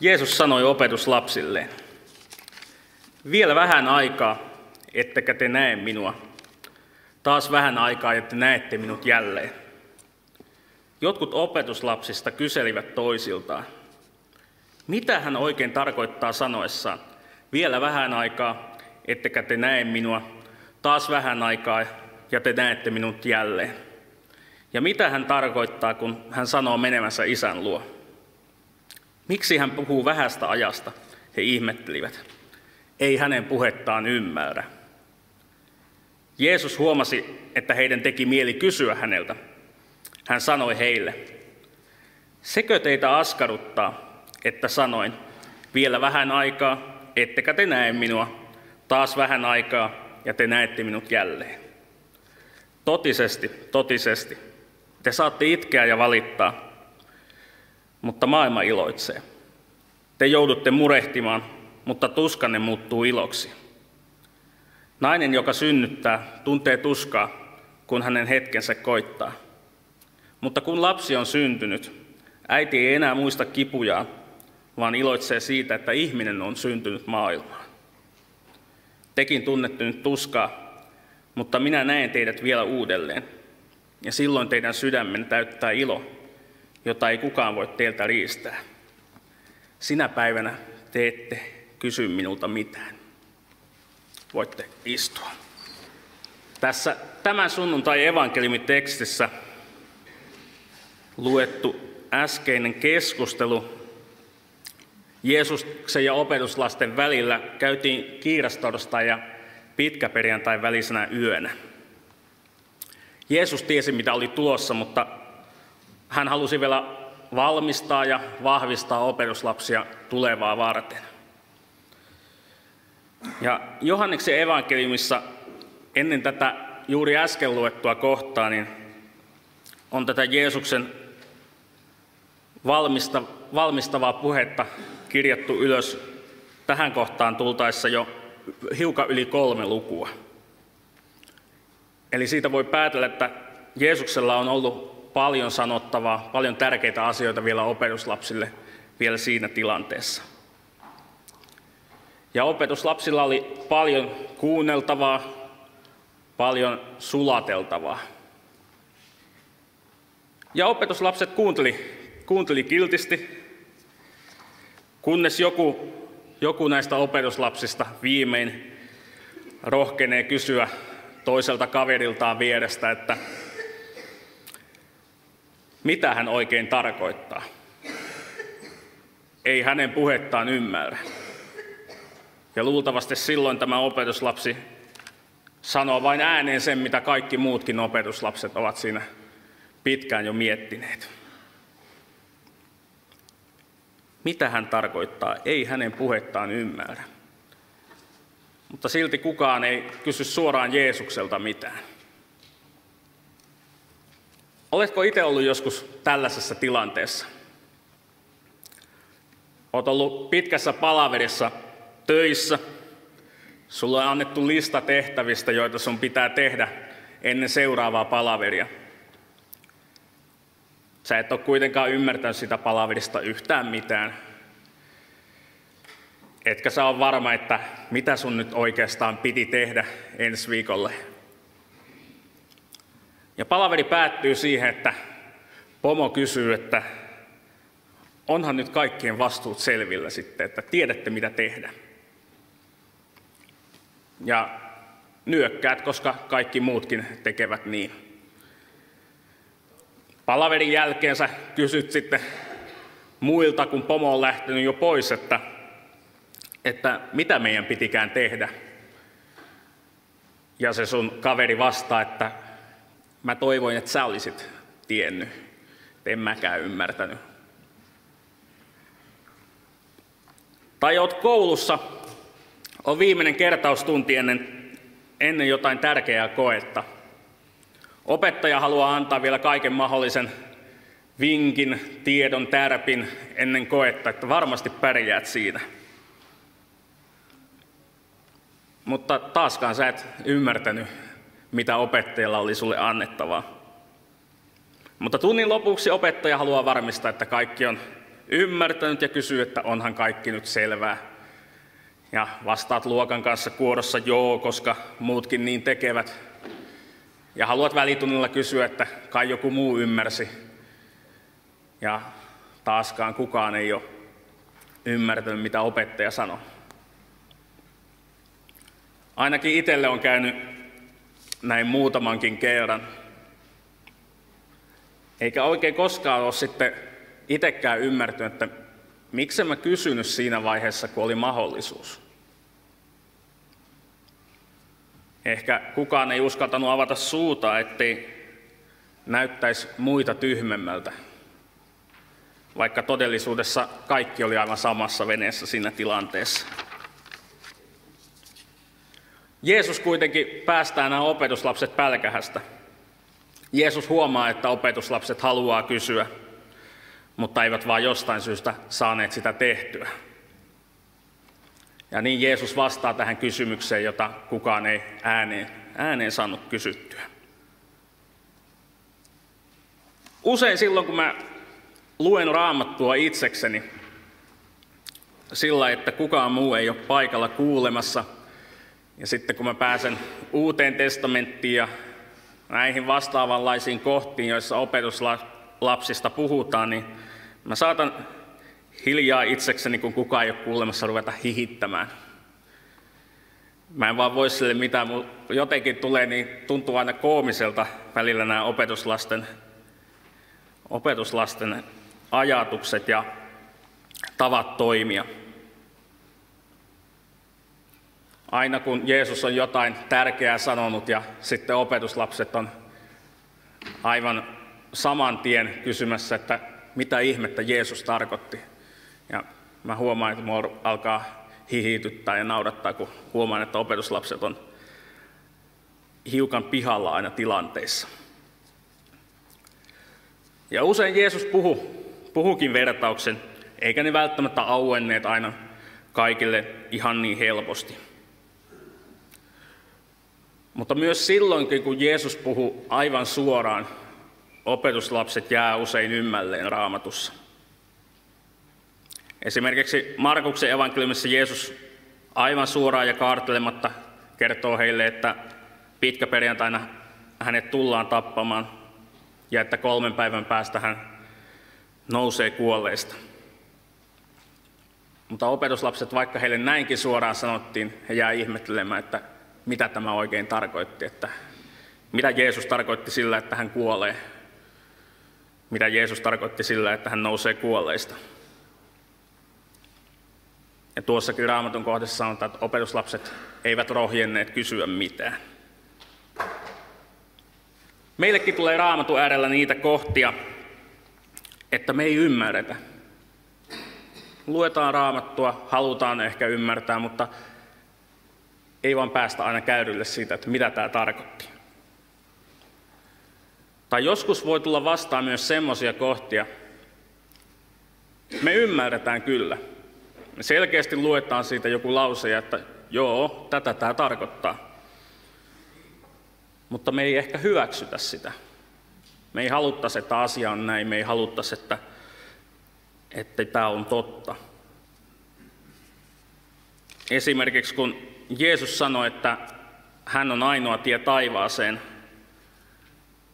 Jeesus sanoi opetuslapsilleen, vielä vähän aikaa, ettekä te näe minua. Taas vähän aikaa, että näette minut jälleen. Jotkut opetuslapsista kyselivät toisiltaan, mitä hän oikein tarkoittaa sanoessaan, vielä vähän aikaa, ettekä te näe minua, taas vähän aikaa ja te näette minut jälleen. Ja mitä hän tarkoittaa, kun hän sanoo menemänsä isän luo? Miksi hän puhuu vähästä ajasta? He ihmettelivät. Ei hänen puhettaan ymmärrä. Jeesus huomasi, että heidän teki mieli kysyä häneltä. Hän sanoi heille, sekö teitä askaruttaa, että sanoin, vielä vähän aikaa, ettekä te näe minua, taas vähän aikaa, ja te näette minut jälleen. Totisesti, totisesti, te saatte itkeä ja valittaa, mutta maailma iloitsee. Te joudutte murehtimaan, mutta tuskanne muuttuu iloksi. Nainen, joka synnyttää, tuntee tuskaa, kun hänen hetkensä koittaa. Mutta kun lapsi on syntynyt, äiti ei enää muista kipujaan, vaan iloitsee siitä, että ihminen on syntynyt maailmaan. Tekin tunnette nyt tuskaa, mutta minä näen teidät vielä uudelleen. Ja silloin teidän sydämen täyttää ilo, jota ei kukaan voi teiltä riistää. Sinä päivänä te ette kysy minulta mitään. Voitte istua. Tässä tämän sunnuntai evankeliumitekstissä luettu äskeinen keskustelu Jeesuksen ja opetuslasten välillä käytiin kiirastorstai ja pitkäperjantai välisenä yönä. Jeesus tiesi, mitä oli tulossa, mutta hän halusi vielä valmistaa ja vahvistaa opetuslapsia tulevaa varten. Ja Johanneksen evankeliumissa ennen tätä juuri äsken luettua kohtaa, niin on tätä Jeesuksen valmista, valmistavaa puhetta kirjattu ylös tähän kohtaan tultaessa jo hiukan yli kolme lukua. Eli siitä voi päätellä, että Jeesuksella on ollut paljon sanottavaa, paljon tärkeitä asioita vielä opetuslapsille vielä siinä tilanteessa. Ja opetuslapsilla oli paljon kuunneltavaa, paljon sulateltavaa. Ja opetuslapset kuunteli, kuunteli kiltisti, kunnes joku, joku näistä opetuslapsista viimein rohkenee kysyä toiselta kaveriltaan vierestä, että mitä hän oikein tarkoittaa. Ei hänen puhettaan ymmärrä. Ja luultavasti silloin tämä opetuslapsi sanoo vain ääneen sen, mitä kaikki muutkin opetuslapset ovat siinä pitkään jo miettineet. Mitä hän tarkoittaa? Ei hänen puhettaan ymmärrä. Mutta silti kukaan ei kysy suoraan Jeesukselta mitään. Oletko itse ollut joskus tällaisessa tilanteessa? Olet ollut pitkässä palaverissa töissä. Sulla on annettu lista tehtävistä, joita sun pitää tehdä ennen seuraavaa palaveria. Sä et ole kuitenkaan ymmärtänyt sitä palaverista yhtään mitään. Etkä sä ole varma, että mitä sun nyt oikeastaan piti tehdä ensi viikolle. Ja palaveri päättyy siihen, että pomo kysyy, että onhan nyt kaikkien vastuut selvillä sitten, että tiedätte mitä tehdä. Ja nyökkäät, koska kaikki muutkin tekevät niin. Palaverin jälkeen sä kysyt sitten muilta, kun pomo on lähtenyt jo pois, että, että mitä meidän pitikään tehdä. Ja se sun kaveri vastaa, että mä toivoin, että sä olisit tiennyt. En mäkään ymmärtänyt. Tai oot koulussa, on viimeinen kertaustunti ennen, ennen jotain tärkeää koetta – Opettaja haluaa antaa vielä kaiken mahdollisen vinkin, tiedon, tärpin ennen koetta, että varmasti pärjäät siinä. Mutta taaskaan sä et ymmärtänyt, mitä opettajalla oli sulle annettavaa. Mutta tunnin lopuksi opettaja haluaa varmistaa, että kaikki on ymmärtänyt ja kysyy, että onhan kaikki nyt selvää. Ja vastaat luokan kanssa kuorossa joo, koska muutkin niin tekevät. Ja haluat välitunnilla kysyä, että kai joku muu ymmärsi. Ja taaskaan kukaan ei ole ymmärtänyt, mitä opettaja sanoi. Ainakin itselle on käynyt näin muutamankin kerran. Eikä oikein koskaan ole sitten itsekään ymmärtänyt, että miksi mä kysynyt siinä vaiheessa, kun oli mahdollisuus. Ehkä kukaan ei uskaltanut avata suuta, ettei näyttäisi muita tyhmemmältä, vaikka todellisuudessa kaikki oli aivan samassa veneessä siinä tilanteessa. Jeesus kuitenkin päästää nämä opetuslapset pälkähästä. Jeesus huomaa, että opetuslapset haluaa kysyä, mutta eivät vaan jostain syystä saaneet sitä tehtyä. Ja niin Jeesus vastaa tähän kysymykseen, jota kukaan ei ääneen, ääneen saanut kysyttyä. Usein silloin, kun mä luen raamattua itsekseni, sillä, että kukaan muu ei ole paikalla kuulemassa – ja sitten kun mä pääsen uuteen testamenttiin ja näihin vastaavanlaisiin kohtiin, joissa opetuslapsista puhutaan, niin mä saatan hiljaa itsekseni, kun kukaan ei ole kuulemassa, ruveta hihittämään. Mä en vaan voi sille mitään, mutta jotenkin tulee, niin tuntuu aina koomiselta välillä nämä opetuslasten, opetuslasten ajatukset ja tavat toimia. Aina kun Jeesus on jotain tärkeää sanonut ja sitten opetuslapset on aivan saman tien kysymässä, että mitä ihmettä Jeesus tarkoitti. Ja mä huomaan, että mua alkaa hihityttää ja naurattaa, kun huomaan, että opetuslapset on hiukan pihalla aina tilanteissa. Ja usein Jeesus puhuu, puhukin vertauksen, eikä ne välttämättä auenneet aina kaikille ihan niin helposti. Mutta myös silloinkin, kun Jeesus puhuu aivan suoraan, opetuslapset jää usein ymmälleen raamatussa. Esimerkiksi Markuksen evankeliumissa Jeesus aivan suoraan ja kaartelematta kertoo heille, että pitkäperjantaina hänet tullaan tappamaan ja että kolmen päivän päästä hän nousee kuolleista. Mutta opetuslapset, vaikka heille näinkin suoraan sanottiin, he jää ihmettelemään, että mitä tämä oikein tarkoitti, että mitä Jeesus tarkoitti sillä, että hän kuolee, mitä Jeesus tarkoitti sillä, että hän nousee kuolleista. Ja tuossakin raamatun kohdassa sanotaan, että opetuslapset eivät rohjenneet kysyä mitään. Meillekin tulee raamatun äärellä niitä kohtia, että me ei ymmärretä. Luetaan raamattua, halutaan ehkä ymmärtää, mutta ei vaan päästä aina käydylle siitä, että mitä tämä tarkoitti. Tai joskus voi tulla vastaan myös semmoisia kohtia, me ymmärretään kyllä. Me selkeästi luetaan siitä joku lause, että joo, tätä tämä tarkoittaa. Mutta me ei ehkä hyväksytä sitä. Me ei haluttaisi, että asia on näin, me ei haluttaisi, että, että tämä on totta. Esimerkiksi kun Jeesus sanoi, että hän on ainoa tie taivaaseen,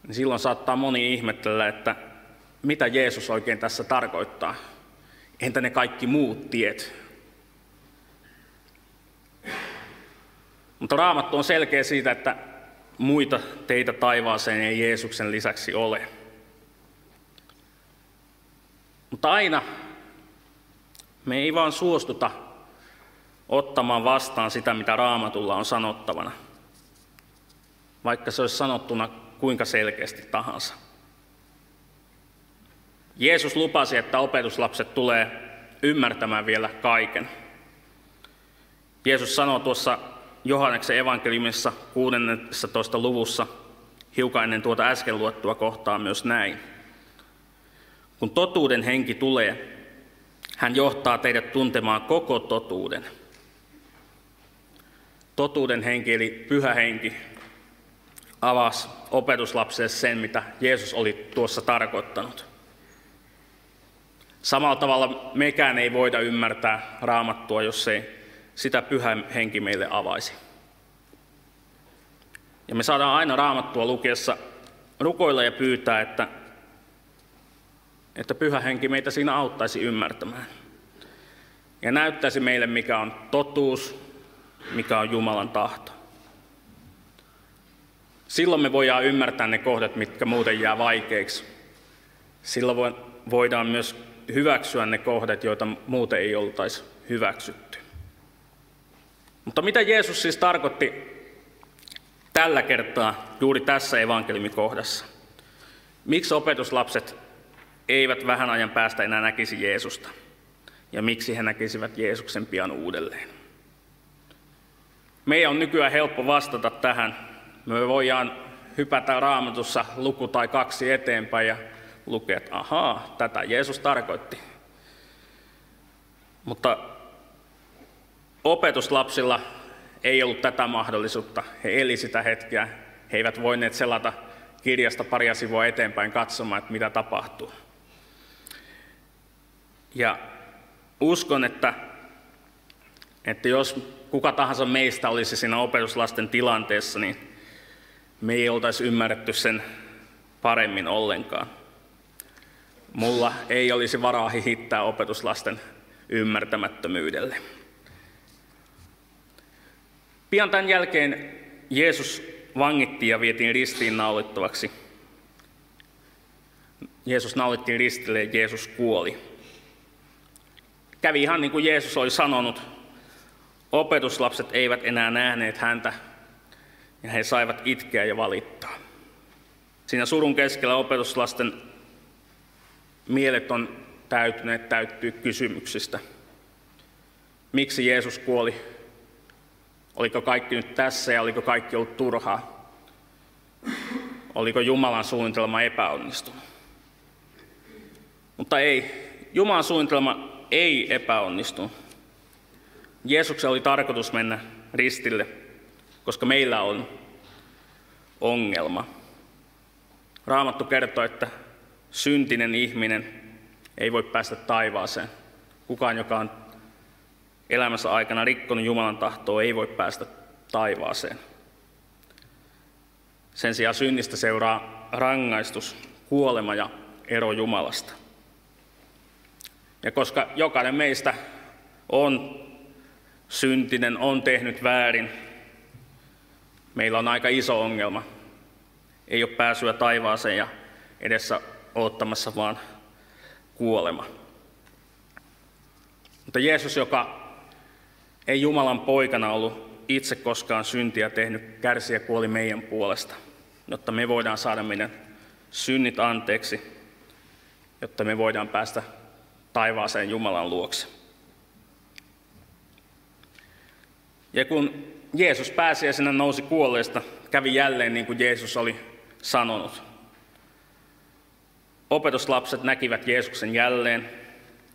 niin silloin saattaa moni ihmetellä, että mitä Jeesus oikein tässä tarkoittaa. Entä ne kaikki muut tiet? Mutta Raamattu on selkeä siitä, että muita teitä taivaaseen ei Jeesuksen lisäksi ole. Mutta aina me ei vaan suostuta ottamaan vastaan sitä, mitä raamatulla on sanottavana, vaikka se olisi sanottuna kuinka selkeästi tahansa. Jeesus lupasi, että opetuslapset tulee ymmärtämään vielä kaiken. Jeesus sanoo tuossa Johanneksen evankeliumissa 16. luvussa hiukan ennen tuota äsken luettua kohtaa myös näin. Kun totuuden henki tulee, hän johtaa teidät tuntemaan koko totuuden – totuuden henki eli pyhä henki avasi opetuslapselle sen, mitä Jeesus oli tuossa tarkoittanut. Samalla tavalla mekään ei voida ymmärtää raamattua, jos ei sitä pyhä henki meille avaisi. Ja me saadaan aina raamattua lukiessa rukoilla ja pyytää, että, että pyhä henki meitä siinä auttaisi ymmärtämään. Ja näyttäisi meille, mikä on totuus, mikä on Jumalan tahto. Silloin me voidaan ymmärtää ne kohdat, mitkä muuten jää vaikeiksi. Silloin voidaan myös hyväksyä ne kohdat, joita muuten ei oltaisi hyväksytty. Mutta mitä Jeesus siis tarkoitti tällä kertaa juuri tässä evankeliumikohdassa? Miksi opetuslapset eivät vähän ajan päästä enää näkisi Jeesusta? Ja miksi he näkisivät Jeesuksen pian uudelleen? Meidän on nykyään helppo vastata tähän. Me voidaan hypätä raamatussa luku tai kaksi eteenpäin ja lukea, että ahaa, tätä Jeesus tarkoitti. Mutta opetuslapsilla ei ollut tätä mahdollisuutta. He eli sitä hetkeä. He eivät voineet selata kirjasta paria sivua eteenpäin katsomaan, että mitä tapahtuu. Ja uskon, että, että jos kuka tahansa meistä olisi siinä opetuslasten tilanteessa, niin me ei oltaisi ymmärretty sen paremmin ollenkaan. Mulla ei olisi varaa hihittää opetuslasten ymmärtämättömyydelle. Pian tämän jälkeen Jeesus vangittiin ja vietiin ristiin naulittavaksi. Jeesus naulittiin ristille ja Jeesus kuoli. Kävi ihan niin kuin Jeesus oli sanonut. Opetuslapset eivät enää nähneet häntä ja he saivat itkeä ja valittaa. Siinä surun keskellä opetuslasten mielet on täytyneet täyttyä kysymyksistä. Miksi Jeesus kuoli? Oliko kaikki nyt tässä ja oliko kaikki ollut turhaa? Oliko Jumalan suunnitelma epäonnistunut? Mutta ei, Jumalan suunnitelma ei epäonnistunut. Jeesuksen oli tarkoitus mennä ristille, koska meillä on ongelma. Raamattu kertoo, että syntinen ihminen ei voi päästä taivaaseen. Kukaan, joka on elämänsä aikana rikkonut Jumalan tahtoa, ei voi päästä taivaaseen. Sen sijaan synnistä seuraa rangaistus, kuolema ja ero Jumalasta. Ja koska jokainen meistä on syntinen, on tehnyt väärin, meillä on aika iso ongelma. Ei ole pääsyä taivaaseen ja edessä ottamassa vaan kuolema. Mutta Jeesus, joka ei Jumalan poikana ollut itse koskaan syntiä tehnyt, kärsiä kuoli meidän puolesta, jotta me voidaan saada meidän synnit anteeksi, jotta me voidaan päästä taivaaseen Jumalan luokse. Ja kun Jeesus pääsiäisenä nousi kuolleesta, kävi jälleen niin kuin Jeesus oli sanonut. Opetuslapset näkivät Jeesuksen jälleen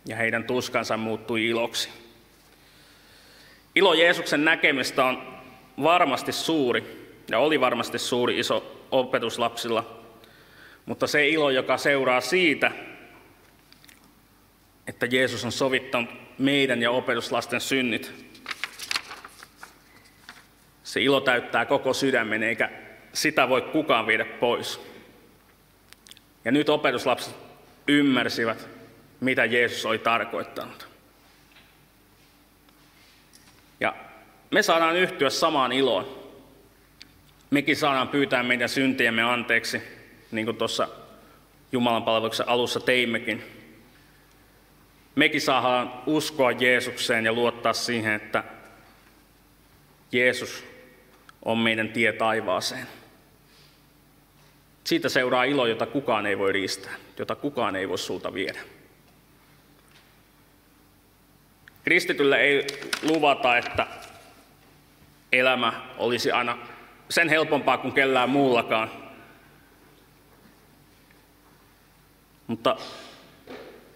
ja heidän tuskansa muuttui iloksi. Ilo Jeesuksen näkemistä on varmasti suuri ja oli varmasti suuri iso opetuslapsilla, mutta se ilo, joka seuraa siitä, että Jeesus on sovittanut meidän ja opetuslasten synnit, se ilo täyttää koko sydämen, eikä sitä voi kukaan viedä pois. Ja nyt opetuslapset ymmärsivät, mitä Jeesus oli tarkoittanut. Ja me saadaan yhtyä samaan iloon. Mekin saadaan pyytää meidän syntiemme anteeksi, niin kuin tuossa Jumalan palveluksen alussa teimmekin. Mekin saadaan uskoa Jeesukseen ja luottaa siihen, että Jeesus on meidän tie taivaaseen. Siitä seuraa ilo, jota kukaan ei voi riistää, jota kukaan ei voi sulta viedä. Kristitylle ei luvata, että elämä olisi aina sen helpompaa kuin kellään muullakaan. Mutta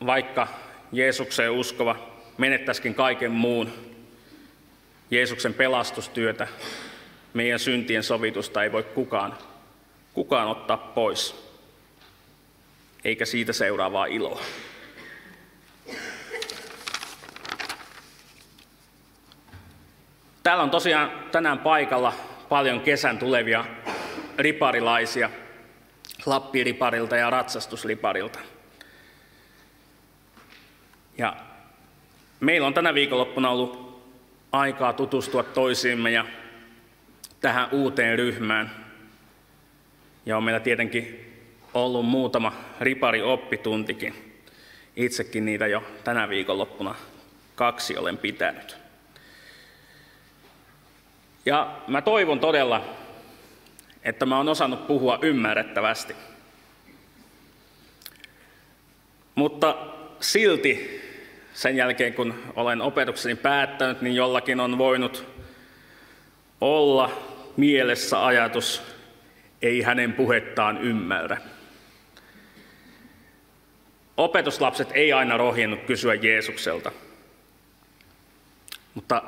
vaikka Jeesukseen uskova menettäisikin kaiken muun, Jeesuksen pelastustyötä, meidän syntien sovitusta ei voi kukaan, kukaan ottaa pois, eikä siitä seuraavaa iloa. Täällä on tosiaan tänään paikalla paljon kesän tulevia riparilaisia, Lappiriparilta ja ratsastusriparilta. Ja meillä on tänä viikonloppuna ollut aikaa tutustua toisiimme ja tähän uuteen ryhmään. Ja on meillä tietenkin ollut muutama ripari oppituntikin. Itsekin niitä jo tänä viikonloppuna kaksi olen pitänyt. Ja mä toivon todella, että mä oon osannut puhua ymmärrettävästi. Mutta silti sen jälkeen, kun olen opetukseni päättänyt, niin jollakin on voinut olla mielessä ajatus, ei hänen puhettaan ymmärrä. Opetuslapset ei aina rohjennut kysyä Jeesukselta. Mutta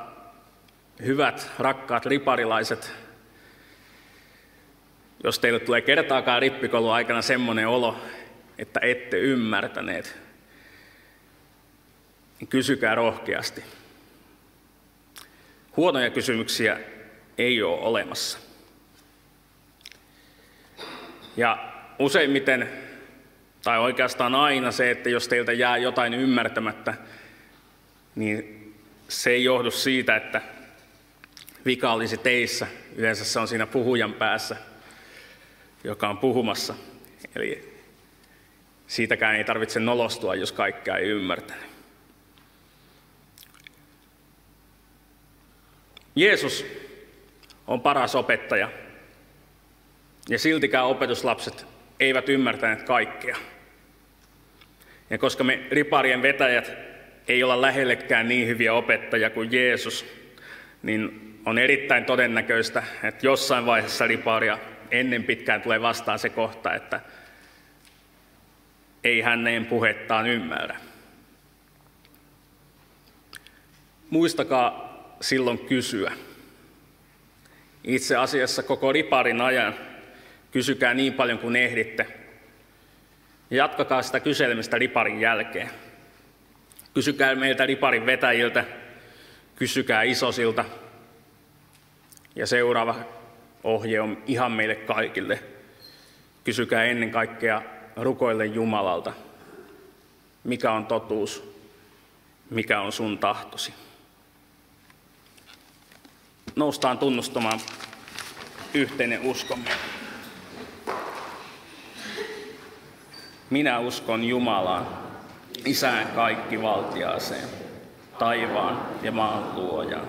hyvät, rakkaat riparilaiset, jos teille tulee kertaakaan rippikoulun aikana semmoinen olo, että ette ymmärtäneet, niin kysykää rohkeasti. Huonoja kysymyksiä ei ole olemassa. Ja useimmiten, tai oikeastaan aina se, että jos teiltä jää jotain ymmärtämättä, niin se ei johdu siitä, että vika olisi teissä. Yleensä se on siinä puhujan päässä, joka on puhumassa. Eli siitäkään ei tarvitse nolostua, jos kaikkea ei ymmärtänyt. Jeesus on paras opettaja, ja siltikään opetuslapset eivät ymmärtäneet kaikkea. Ja koska me riparien vetäjät ei olla lähellekään niin hyviä opettajia kuin Jeesus, niin on erittäin todennäköistä, että jossain vaiheessa riparia ennen pitkään tulee vastaan se kohta, että ei hänen puhettaan ymmärrä. Muistakaa silloin kysyä. Itse asiassa koko riparin ajan kysykää niin paljon kuin ehditte. Jatkakaa sitä kyselemistä riparin jälkeen. Kysykää meiltä riparin vetäjiltä, kysykää isosilta. Ja seuraava ohje on ihan meille kaikille. Kysykää ennen kaikkea rukoille Jumalalta, mikä on totuus, mikä on sun tahtosi. Noustaan tunnustamaan yhteinen uskomme. Minä uskon Jumalaan, Isään kaikki valtiaaseen, taivaan ja maan luojaan,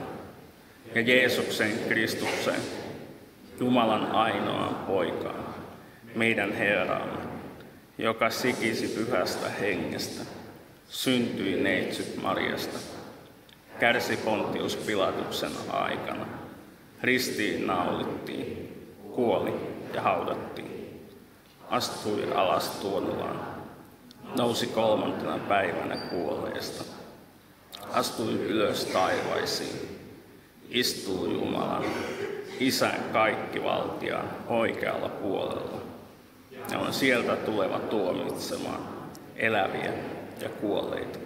ja Jeesuksen Kristukseen, Jumalan ainoaan poikaan, meidän Herraamme, joka sikisi pyhästä hengestä, syntyi neitsyt Marjasta, kärsi Pontius Pilatuksen aikana, ristiin naulittiin, kuoli ja haudattiin, astui alas tuonulaan, nousi kolmantena päivänä kuolleesta, astui ylös taivaisiin, istuu Jumalan, Isän kaikki valtiaan oikealla puolella, ja on sieltä tuleva tuomitsemaan eläviä ja kuolleita,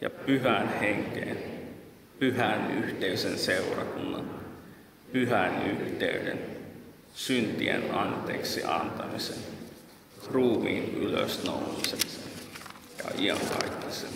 ja pyhän henkeen, pyhän yhteisen seurakunnan, pyhän yhteyden, syntien anteeksi antamisen ruumiin ylösnousemisen ja iankaikkisen